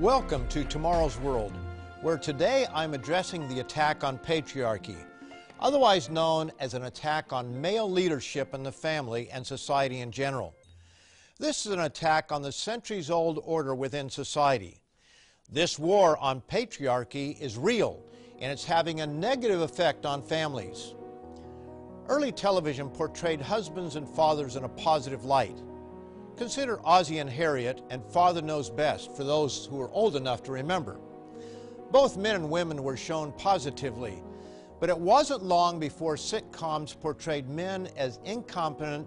Welcome to Tomorrow's World, where today I'm addressing the attack on patriarchy, otherwise known as an attack on male leadership in the family and society in general. This is an attack on the centuries old order within society. This war on patriarchy is real, and it's having a negative effect on families. Early television portrayed husbands and fathers in a positive light. Consider Ozzie and Harriet and Father Knows Best for those who are old enough to remember. Both men and women were shown positively, but it wasn't long before sitcoms portrayed men as incompetent,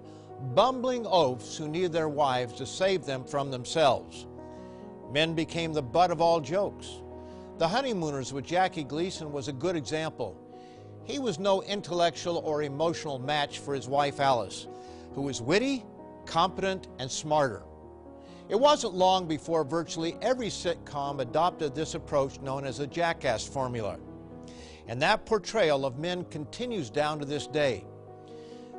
bumbling oafs who needed their wives to save them from themselves. Men became the butt of all jokes. The Honeymooners with Jackie Gleason was a good example. He was no intellectual or emotional match for his wife Alice, who was witty, competent, and smarter. It wasn't long before virtually every sitcom adopted this approach known as the jackass formula. And that portrayal of men continues down to this day.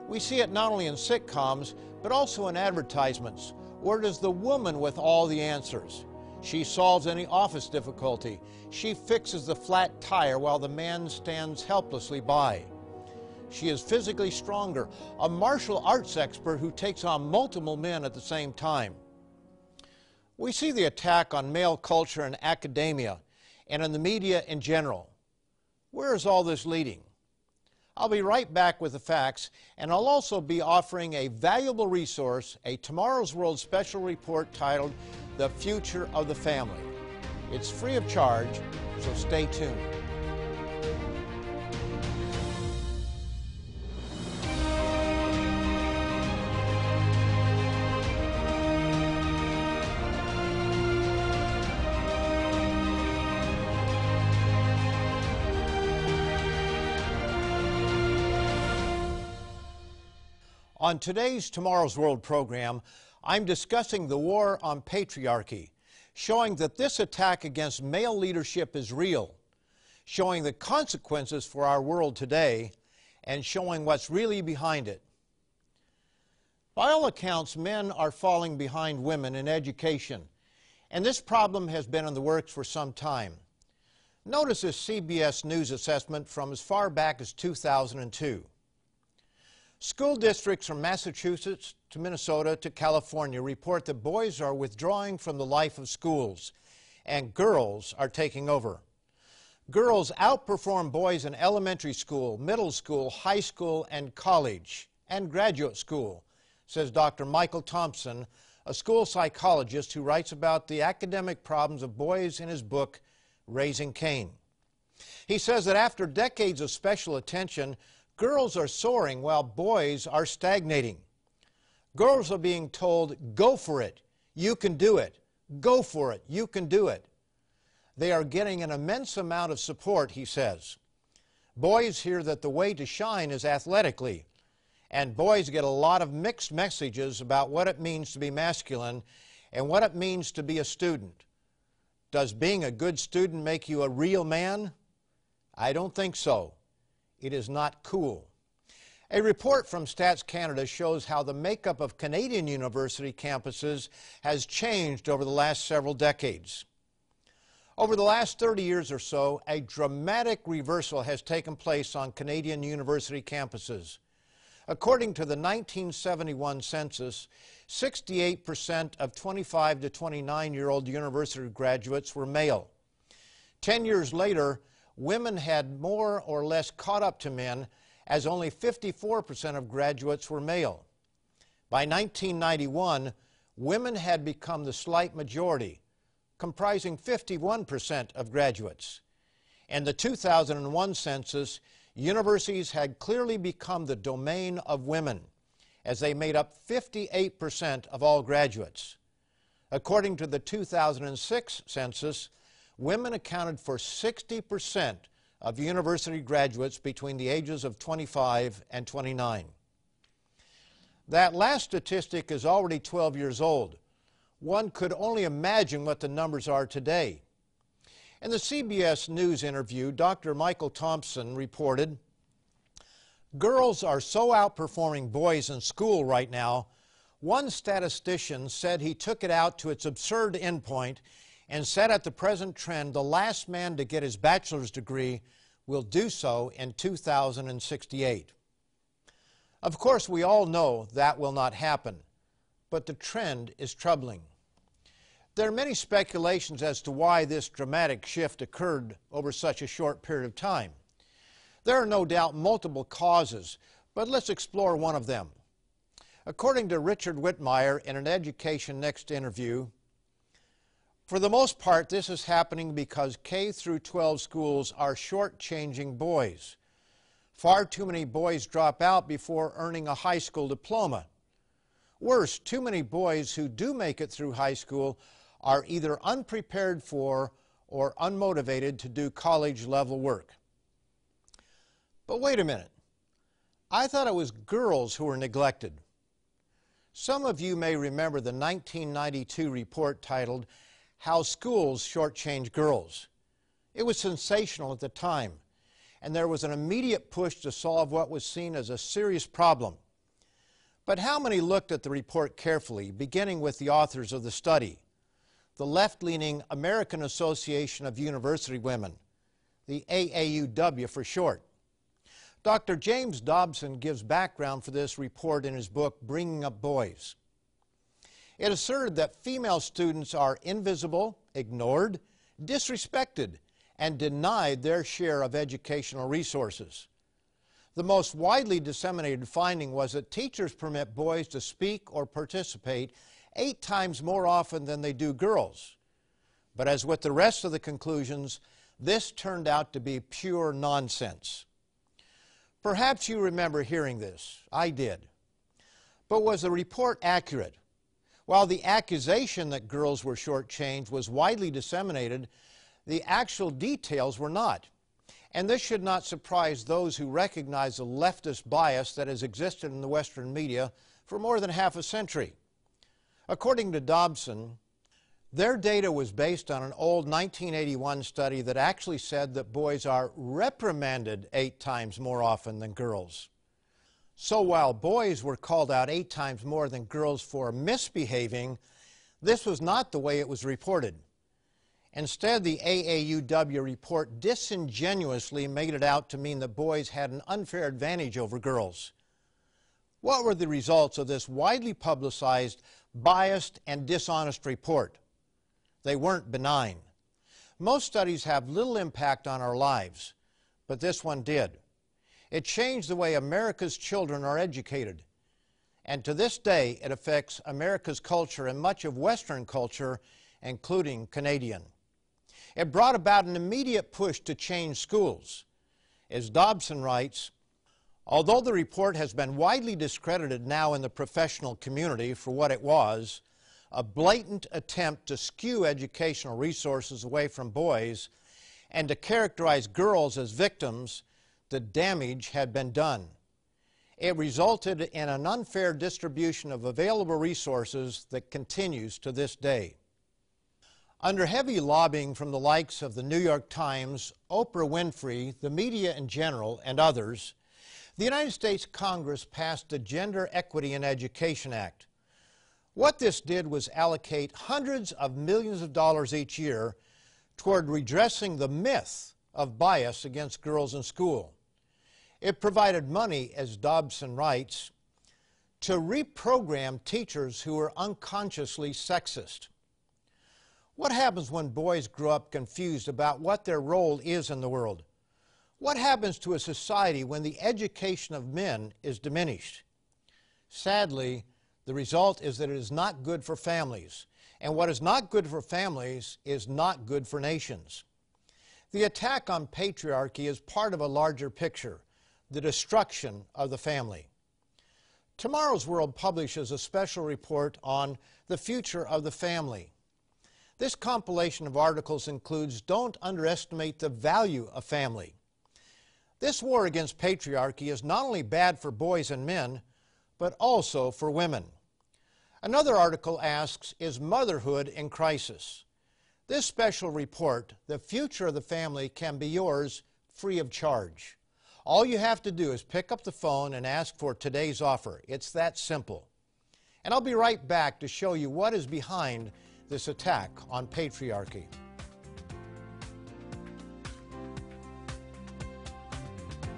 We see it not only in sitcoms, but also in advertisements, where it is the woman with all the answers. She solves any office difficulty. She fixes the flat tire while the man stands helplessly by. She is physically stronger, a martial arts expert who takes on multiple men at the same time. We see the attack on male culture in academia and in the media in general. Where is all this leading? I'll be right back with the facts, and I'll also be offering a valuable resource, a Tomorrow's World special report titled The Future of the Family. It's free of charge, so stay tuned. On today's Tomorrow's World program, I'm discussing the war on patriarchy, showing that this attack against male leadership is real, showing the consequences for our world today, and showing what's really behind it. By all accounts, men are falling behind women in education, and this problem has been in the works for some time. Notice this CBS News assessment from as far back as 2002. School districts from Massachusetts to Minnesota to California report that boys are withdrawing from the life of schools and girls are taking over. Girls outperform boys in elementary school, middle school, high school, and college, and graduate school, says Dr. Michael Thompson, a school psychologist who writes about the academic problems of boys in his book, Raising Cain. He says that after decades of special attention, Girls are soaring while boys are stagnating. Girls are being told, go for it, you can do it, go for it, you can do it. They are getting an immense amount of support, he says. Boys hear that the way to shine is athletically, and boys get a lot of mixed messages about what it means to be masculine and what it means to be a student. Does being a good student make you a real man? I don't think so. It is not cool. A report from Stats Canada shows how the makeup of Canadian university campuses has changed over the last several decades. Over the last 30 years or so, a dramatic reversal has taken place on Canadian university campuses. According to the 1971 census, 68% of 25 to 29 year old university graduates were male. Ten years later, women had more or less caught up to men, as only 54% of graduates were male. By 1991, women had become the slight majority, comprising 51% of graduates. In the 2001 census, universities had clearly become the domain of women, as they made up 58% of all graduates. According to the 2006 census, women accounted for 60% of university graduates between the ages of 25 and 29. That last statistic is already 12 years old. One could only imagine what the numbers are today. In the CBS News interview, Dr. Michael Thompson reported Girls are so outperforming boys in school right now, one statistician said he took it out to its absurd endpoint and said at the present trend, the last man to get his bachelor's degree will do so in 2068. Of course, we all know that will not happen, but the trend is troubling. There are many speculations as to why this dramatic shift occurred over such a short period of time. There are no doubt multiple causes, but let's explore one of them. According to Richard Whitmire in an Education Next interview, for the most part, this is happening because K through 12 schools are shortchanging boys. Far too many boys drop out before earning a high school diploma. Worse, too many boys who do make it through high school are either unprepared for or unmotivated to do college level work. But wait a minute. I thought it was girls who were neglected. Some of you may remember the 1992 report titled How Schools Shortchange Girls. It was sensational at the time, and there was an immediate push to solve what was seen as a serious problem. But how many looked at the report carefully, beginning with the authors of the study, the left leaning American Association of University Women, the AAUW for short? Dr. James Dobson gives background for this report in his book, Bringing Up Boys. It asserted that female students are invisible, ignored, disrespected, and denied their share of educational resources. The most widely disseminated finding was that teachers permit boys to speak or participate eight times more often than they do girls. But as with the rest of the conclusions, this turned out to be pure nonsense. Perhaps you remember hearing this. I did. But was the report accurate? While the accusation that girls were shortchanged was widely disseminated, the actual details were not. And this should not surprise those who recognize the leftist bias that has existed in the Western media for more than half a century. According to Dobson, their data was based on an old 1981 study that actually said that boys are reprimanded eight times more often than girls. So while boys were called out eight times more than girls for misbehaving, this was not the way it was reported. Instead, the AAUW report disingenuously made it out to mean that boys had an unfair advantage over girls. What were the results of this widely publicized, biased, and dishonest report? They weren't benign. Most studies have little impact on our lives, but this one did. It changed the way America's children are educated. And to this day, it affects America's culture and much of Western culture, including Canadian. It brought about an immediate push to change schools. As Dobson writes, although the report has been widely discredited now in the professional community for what it was, a blatant attempt to skew educational resources away from boys and to characterize girls as victims, the damage had been done. It resulted in an unfair distribution of available resources that continues to this day. Under heavy lobbying from the likes of the New York Times, Oprah Winfrey, the media in general, and others, the United States Congress passed the Gender Equity in Education Act, what this did was allocate hundreds of millions of dollars each year toward redressing the myth of bias against girls in school. It provided money, as Dobson writes, to reprogram teachers who were unconsciously sexist. What happens when boys grow up confused about what their role is in the world? What happens to a society when the education of men is diminished? Sadly, the result is that it is not good for families. And what is not good for families is not good for nations. The attack on patriarchy is part of a larger picture, the destruction of the family. Tomorrow's World publishes a special report on the future of the family. This compilation of articles includes Don't Underestimate the Value of Family. This war against patriarchy is not only bad for boys and men, but also for women. Another article asks, Is motherhood in crisis? This special report, The Future of the Family, can be yours free of charge. All you have to do is pick up the phone and ask for today's offer. It's that simple. And I'll be right back to show you what is behind this attack on patriarchy.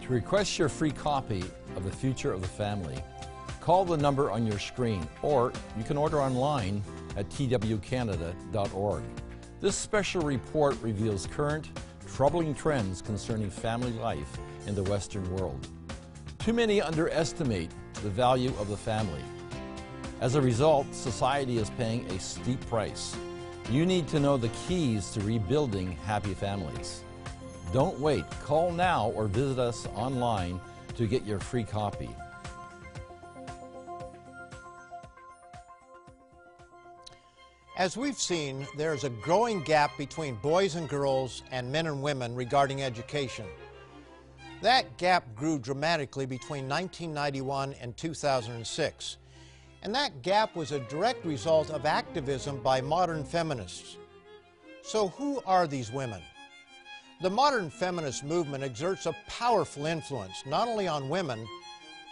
To request your free copy of The Future of the Family, call the number on your screen or you can order online at twcanada.org. This special report reveals current, troubling trends concerning family life in the Western world. Too many underestimate the value of the family. As a result, society is paying a steep price. You need to know the keys to rebuilding happy families. Don't wait. Call now or visit us online to get your free copy. As we've seen, there's a growing gap between boys and girls and men and women regarding education. That gap grew dramatically between 1991 and 2006. And that gap was a direct result of activism by modern feminists. So, who are these women? The modern feminist movement exerts a powerful influence not only on women,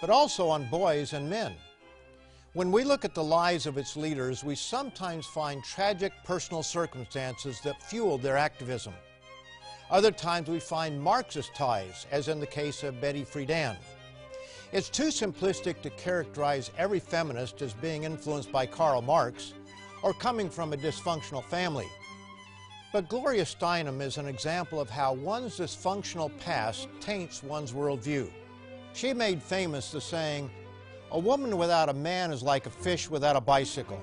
but also on boys and men. When we look at the lives of its leaders, we sometimes find tragic personal circumstances that fueled their activism. Other times we find Marxist ties, as in the case of Betty Friedan. It's too simplistic to characterize every feminist as being influenced by Karl Marx or coming from a dysfunctional family. But Gloria Steinem is an example of how one's dysfunctional past taints one's worldview. She made famous the saying, a woman without a man is like a fish without a bicycle.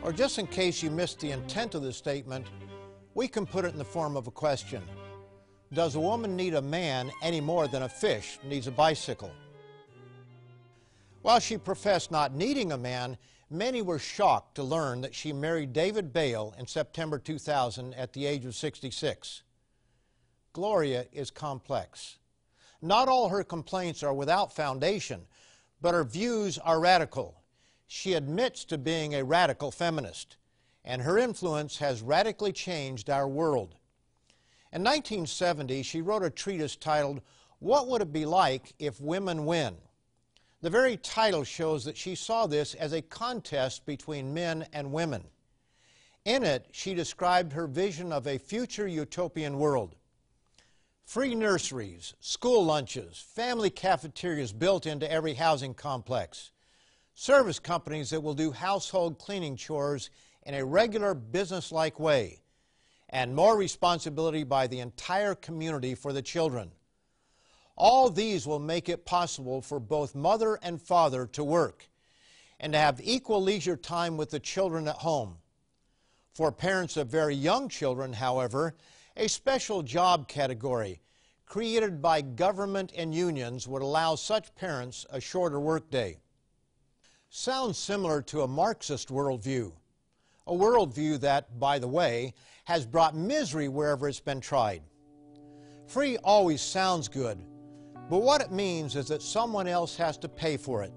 Or just in case you missed the intent of the statement, we can put it in the form of a question. Does a woman need a man any more than a fish needs a bicycle? While she professed not needing a man, many were shocked to learn that she married David Bale in September 2000 at the age of 66. Gloria is complex. Not all her complaints are without foundation, but her views are radical. She admits to being a radical feminist, and her influence has radically changed our world. In 1970, she wrote a treatise titled, What Would It Be Like If Women Win? The very title shows that she saw this as a contest between men and women. In it, she described her vision of a future utopian world. Free nurseries, school lunches, family cafeterias built into every housing complex, service companies that will do household cleaning chores in a regular business-like way, and more responsibility by the entire community for the children. All these will make it possible for both mother and father to work and to have equal leisure time with the children at home. For parents of very young children, however, a special job category created by government and unions would allow such parents a shorter workday. Sounds similar to a Marxist worldview, a worldview that, by the way, has brought misery wherever it's been tried. Free always sounds good, but what it means is that someone else has to pay for it.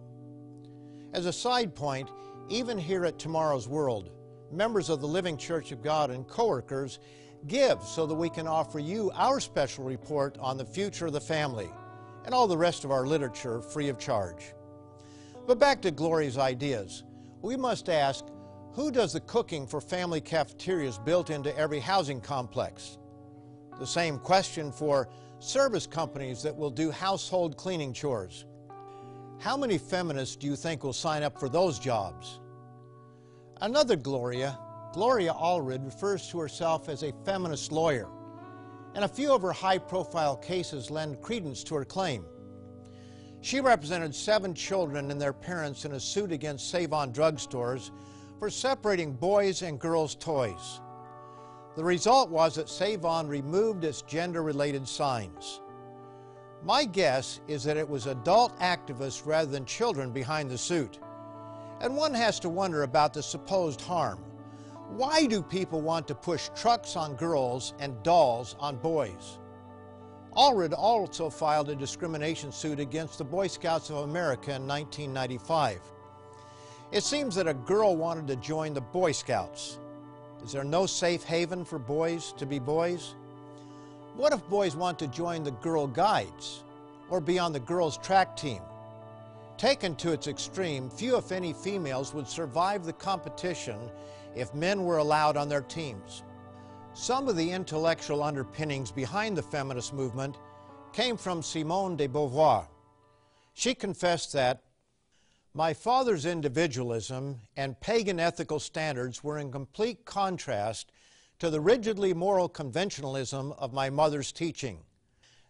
As a side point, even here at Tomorrow's World, members of the Living Church of God and coworkers give so that we can offer you our special report on the future of the family and all the rest of our literature free of charge. But back to Gloria's ideas. We must ask, who does the cooking for family cafeterias built into every housing complex? The same question for service companies that will do household cleaning chores. How many feminists do you think will sign up for those jobs? Another Gloria, Gloria Allred, refers to herself as a feminist lawyer, and a few of her high profile cases lend credence to her claim. She represented seven children and their parents in a suit against Save On drugstores for separating boys and girls' toys. The result was that Save-On removed its gender-related signs. My guess is that it was adult activists rather than children behind the suit. And one has to wonder about the supposed harm. Why do people want to push trucks on girls and dolls on boys? Allred also filed a discrimination suit against the Boy Scouts of America in 1995. It seems that a girl wanted to join the Boy Scouts. Is there no safe haven for boys to be boys? What if boys want to join the Girl Guides or be on the girls' track team? Taken to its extreme, few if any females would survive the competition if men were allowed on their teams. Some of the intellectual underpinnings behind the feminist movement came from Simone de Beauvoir. She confessed that my father's individualism and pagan ethical standards were in complete contrast to the rigidly moral conventionalism of my mother's teaching.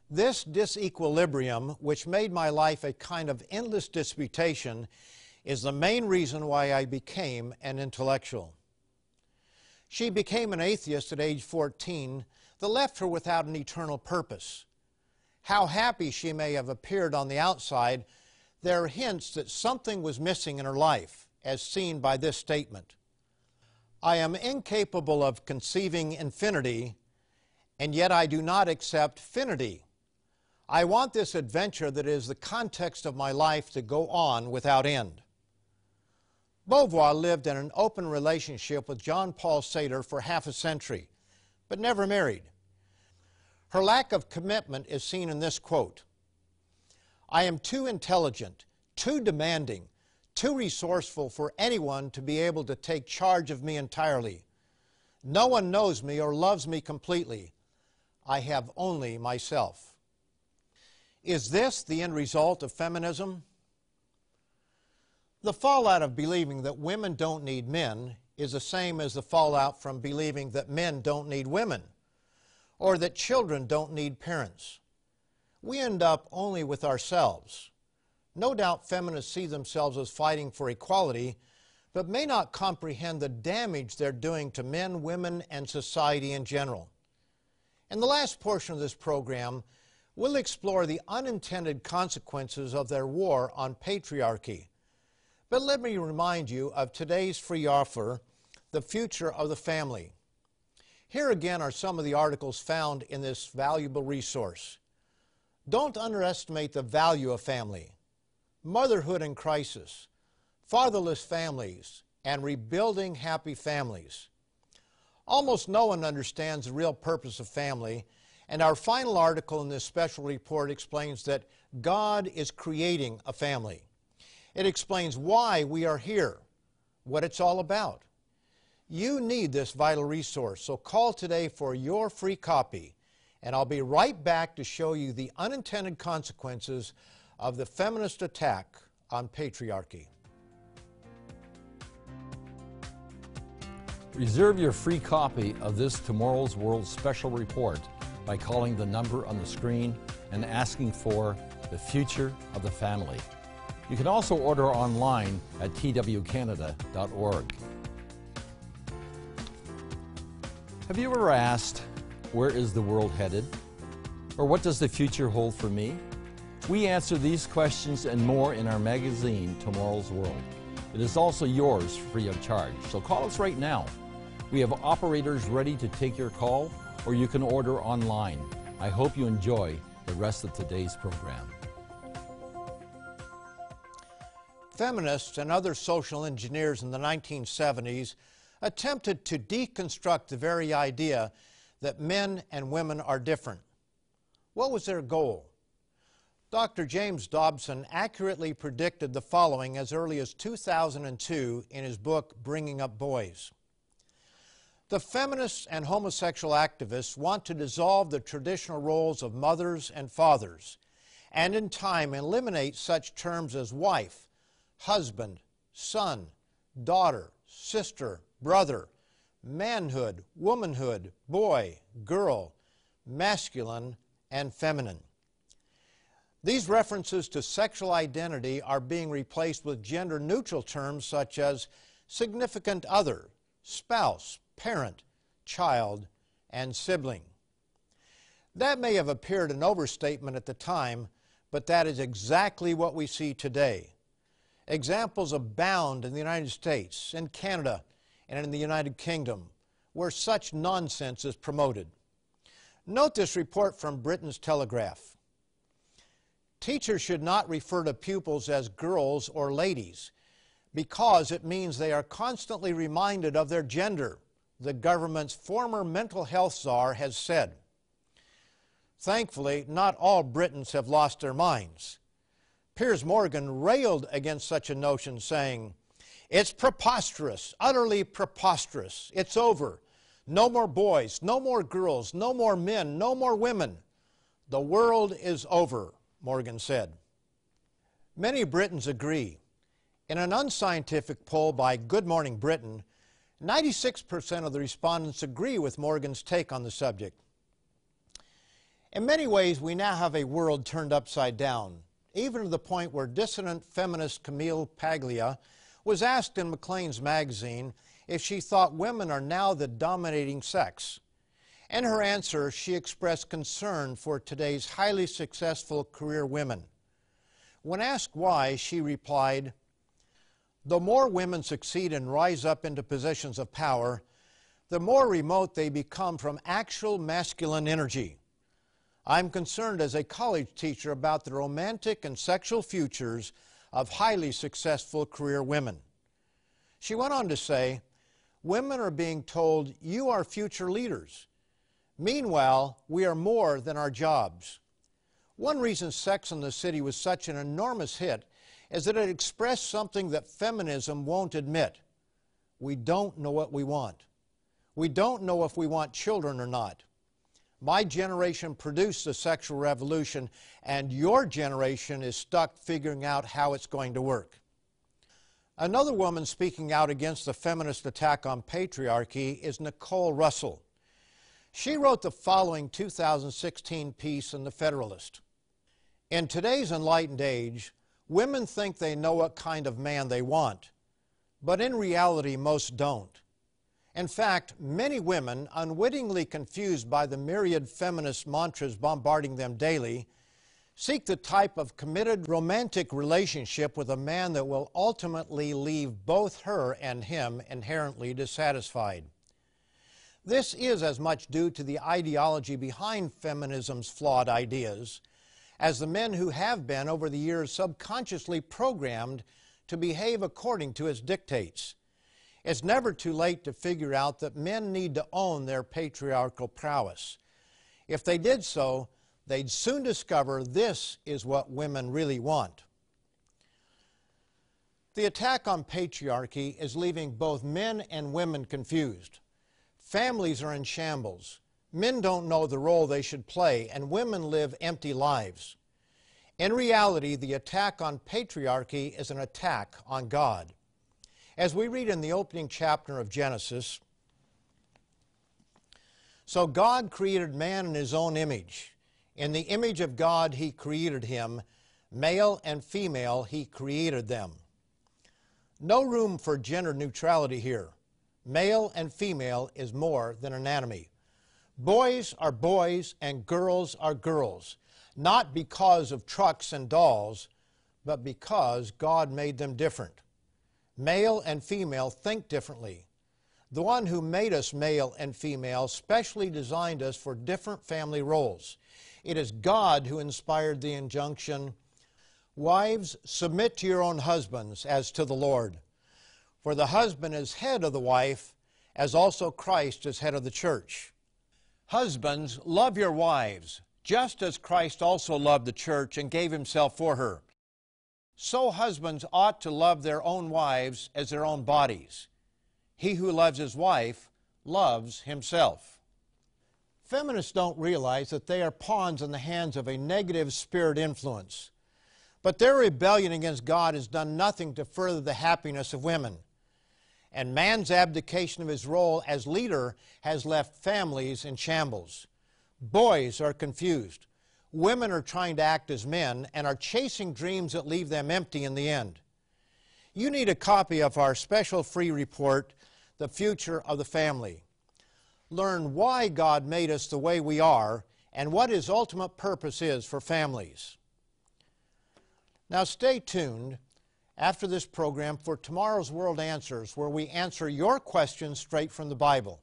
This disequilibrium, which made my life a kind of endless disputation, is the main reason why I became an intellectual. She became an atheist at age 14 that left her without an eternal purpose. How happy she may have appeared on the outside, there are hints that something was missing in her life, as seen by this statement. I am incapable of conceiving infinity, and yet I do not accept finity. I want this adventure that is the context of my life to go on without end. Beauvoir lived in an open relationship with John Paul Sartre for half a century, but never married. Her lack of commitment is seen in this quote I am too intelligent, too demanding, too resourceful for anyone to be able to take charge of me entirely. No one knows me or loves me completely. I have only myself. Is this the end result of feminism? The fallout of believing that women don't need men is the same as the fallout from believing that men don't need women or that children don't need parents. We end up only with ourselves. No doubt feminists see themselves as fighting for equality, but may not comprehend the damage they're doing to men, women, and society in general. In the last portion of this program, we'll explore the unintended consequences of their war on patriarchy but let me remind you of today's free offer, The Future of the Family. Here again are some of the articles found in this valuable resource. Don't underestimate the value of family, motherhood in crisis, fatherless families, and rebuilding happy families. Almost no one understands the real purpose of family, and our final article in this special report explains that God is creating a family. It explains why we are here, what it's all about. You need this vital resource, so call today for your free copy, and I'll be right back to show you the unintended consequences of the feminist attack on patriarchy. Reserve your free copy of this Tomorrow's World special report by calling the number on the screen and asking for the future of the family. You can also order online at twcanada.org. Have you ever asked, where is the world headed? Or what does the future hold for me? We answer these questions and more in our magazine, Tomorrow's World. It is also yours free of charge, so call us right now. We have operators ready to take your call, or you can order online. I hope you enjoy the rest of today's program. Feminists and other social engineers in the 1970s attempted to deconstruct the very idea that men and women are different. What was their goal? Dr. James Dobson accurately predicted the following as early as 2002 in his book, Bringing Up Boys. The feminists and homosexual activists want to dissolve the traditional roles of mothers and fathers, and in time eliminate such terms as wife, husband, son, daughter, sister, brother, manhood, womanhood, boy, girl, masculine, and feminine. These references to sexual identity are being replaced with gender neutral terms such as significant other, spouse, parent, child, and sibling. That may have appeared an overstatement at the time, but that is exactly what we see today. Examples abound in the United States, in Canada, and in the United Kingdom, where such nonsense is promoted. Note this report from Britain's Telegraph. Teachers should not refer to pupils as girls or ladies because it means they are constantly reminded of their gender, the government's former mental health czar has said. Thankfully, not all Britons have lost their minds. Piers Morgan railed against such a notion, saying, It's preposterous, utterly preposterous. It's over. No more boys, no more girls, no more men, no more women. The world is over, Morgan said. Many Britons agree. In an unscientific poll by Good Morning Britain, 96% of the respondents agree with Morgan's take on the subject. In many ways, we now have a world turned upside down, even to the point where dissident feminist Camille Paglia was asked in Maclean's magazine if she thought women are now the dominating sex. In her answer, she expressed concern for today's highly successful career women. When asked why, she replied, The more women succeed and rise up into positions of power, the more remote they become from actual masculine energy. I'm concerned as a college teacher about the romantic and sexual futures of highly successful career women. She went on to say, Women are being told, You are future leaders. Meanwhile, we are more than our jobs. One reason Sex and the City was such an enormous hit is that it expressed something that feminism won't admit. We don't know what we want. We don't know if we want children or not. My generation produced the sexual revolution, and your generation is stuck figuring out how it's going to work. Another woman speaking out against the feminist attack on patriarchy is Nicole Russell. She wrote the following 2016 piece in The Federalist. In today's enlightened age, women think they know what kind of man they want, but in reality, most don't. In fact, many women, unwittingly confused by the myriad feminist mantras bombarding them daily, seek the type of committed romantic relationship with a man that will ultimately leave both her and him inherently dissatisfied. This is as much due to the ideology behind feminism's flawed ideas as the men who have been, over the years, subconsciously programmed to behave according to its dictates. It's never too late to figure out that men need to own their patriarchal prowess. If they did so, they'd soon discover this is what women really want. The attack on patriarchy is leaving both men and women confused. Families are in shambles. Men don't know the role they should play, and women live empty lives. In reality, the attack on patriarchy is an attack on God. As we read in the opening chapter of Genesis, so God created man in his own image. In the image of God, he created him. Male and female, he created them. No room for gender neutrality here. Male and female is more than anatomy. Boys are boys and girls are girls, not because of trucks and dolls, but because God made them different. Male and female think differently. The one who made us male and female specially designed us for different family roles. It is God who inspired the injunction Wives, submit to your own husbands as to the Lord. For the husband is head of the wife, as also Christ is head of the church. Husbands, love your wives, just as Christ also loved the church and gave himself for her. So husbands ought to love their own wives as their own bodies. He who loves his wife loves himself. Feminists don't realize that they are pawns in the hands of a negative spirit influence. But their rebellion against God has done nothing to further the happiness of women and man's abdication of his role as leader has left families in shambles. Boys are confused. Women are trying to act as men and are chasing dreams that leave them empty in the end. You need a copy of our special free report, The Future of the Family. Learn why God made us the way we are and what His ultimate purpose is for families. Now, stay tuned after this program for tomorrow's World Answers, where we answer your questions straight from the Bible.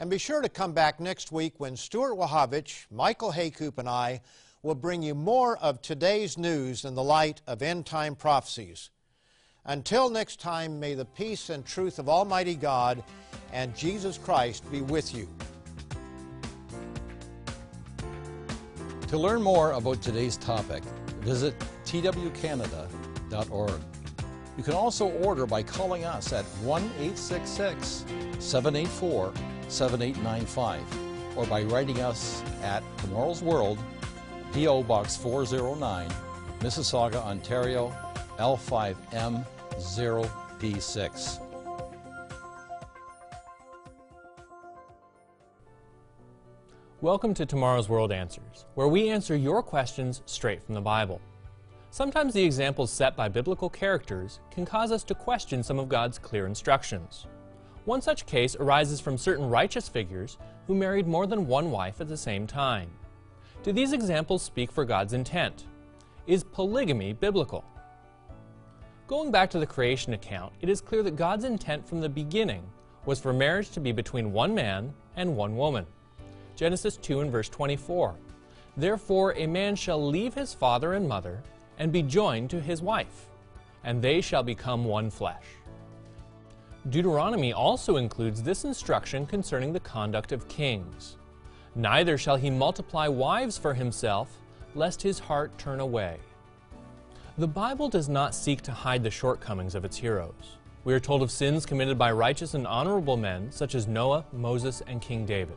And be sure to come back next week when Stuart Wachowicz, Michael Heykoop, and I will bring you more of today's news in the light of end time prophecies. Until next time, may the peace and truth of Almighty God and Jesus Christ be with you. To learn more about today's topic, visit twcanada.org. You can also order by calling us at 1 866 784 7895 or by writing us at Tomorrow's World, P.O. Box 409, Mississauga, Ontario, L5M 0P6. Welcome to Tomorrow's World Answers, where we answer your questions straight from the Bible. Sometimes the examples set by biblical characters can cause us to question some of God's clear instructions. One such case arises from certain righteous figures who married more than one wife at the same time. Do these examples speak for God's intent? Is polygamy biblical? Going back to the creation account, it is clear that God's intent from the beginning was for marriage to be between one man and one woman. Genesis 2 and verse 24. Therefore a man shall leave his father and mother and be joined to his wife, and they shall become one flesh. Deuteronomy also includes this instruction concerning the conduct of kings. Neither shall he multiply wives for himself, lest his heart turn away. The Bible does not seek to hide the shortcomings of its heroes. We are told of sins committed by righteous and honorable men such as Noah, Moses, and King David.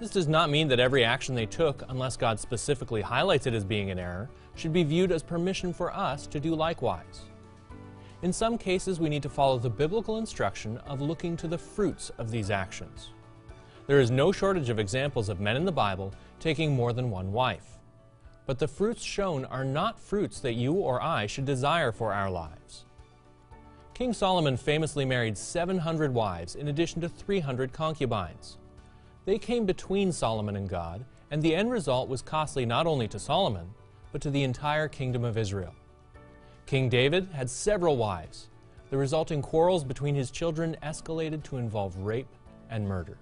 This does not mean that every action they took, unless God specifically highlights it as being an error, should be viewed as permission for us to do likewise. In some cases, we need to follow the biblical instruction of looking to the fruits of these actions. There is no shortage of examples of men in the Bible taking more than one wife but the fruits shown are not fruits that you or I should desire for our lives. King Solomon famously married 700 wives in addition to 300 concubines. They came between Solomon and God, and the end result was costly not only to Solomon, but to the entire kingdom of Israel. King David had several wives. The resulting quarrels between his children escalated to involve rape and murder.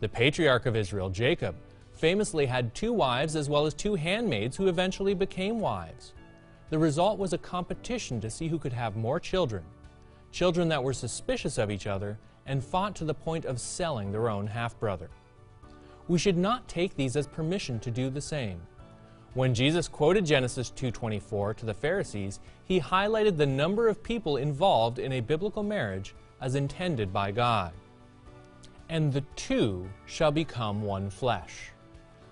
The patriarch of Israel, Jacob, famously had two wives as well as two handmaids who eventually became wives. The result was a competition to see who could have more children, children that were suspicious of each other and fought to the point of selling their own half-brother. We should not take these as permission to do the same. When Jesus quoted Genesis 2:24 to the Pharisees, he highlighted the number of people involved in a biblical marriage as intended by God. And the two shall become one flesh.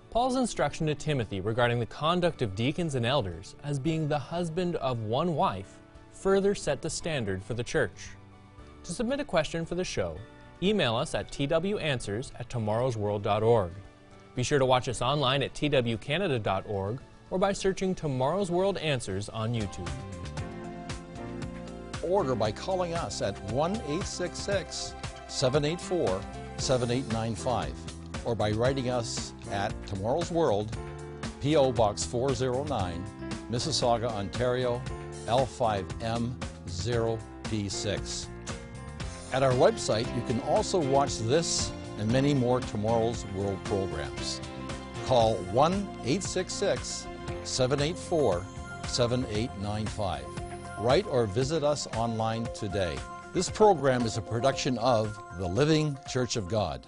Paul's instruction to Timothy regarding the conduct of deacons and elders as being the husband of one wife further set the standard for the church. To submit a question for the show, email us at twanswers at tomorrowsworld.org. Be sure to watch us online at twcanada.org or by searching Tomorrow's World Answers on YouTube. Order by calling us at 1 866 784 7895 or by writing us at Tomorrow's World, P.O. Box 409, Mississauga, Ontario, L5M 0P6. At our website, you can also watch this and many more Tomorrow's World programs. Call 1 866 784 7895. Write or visit us online today. This program is a production of the Living Church of God.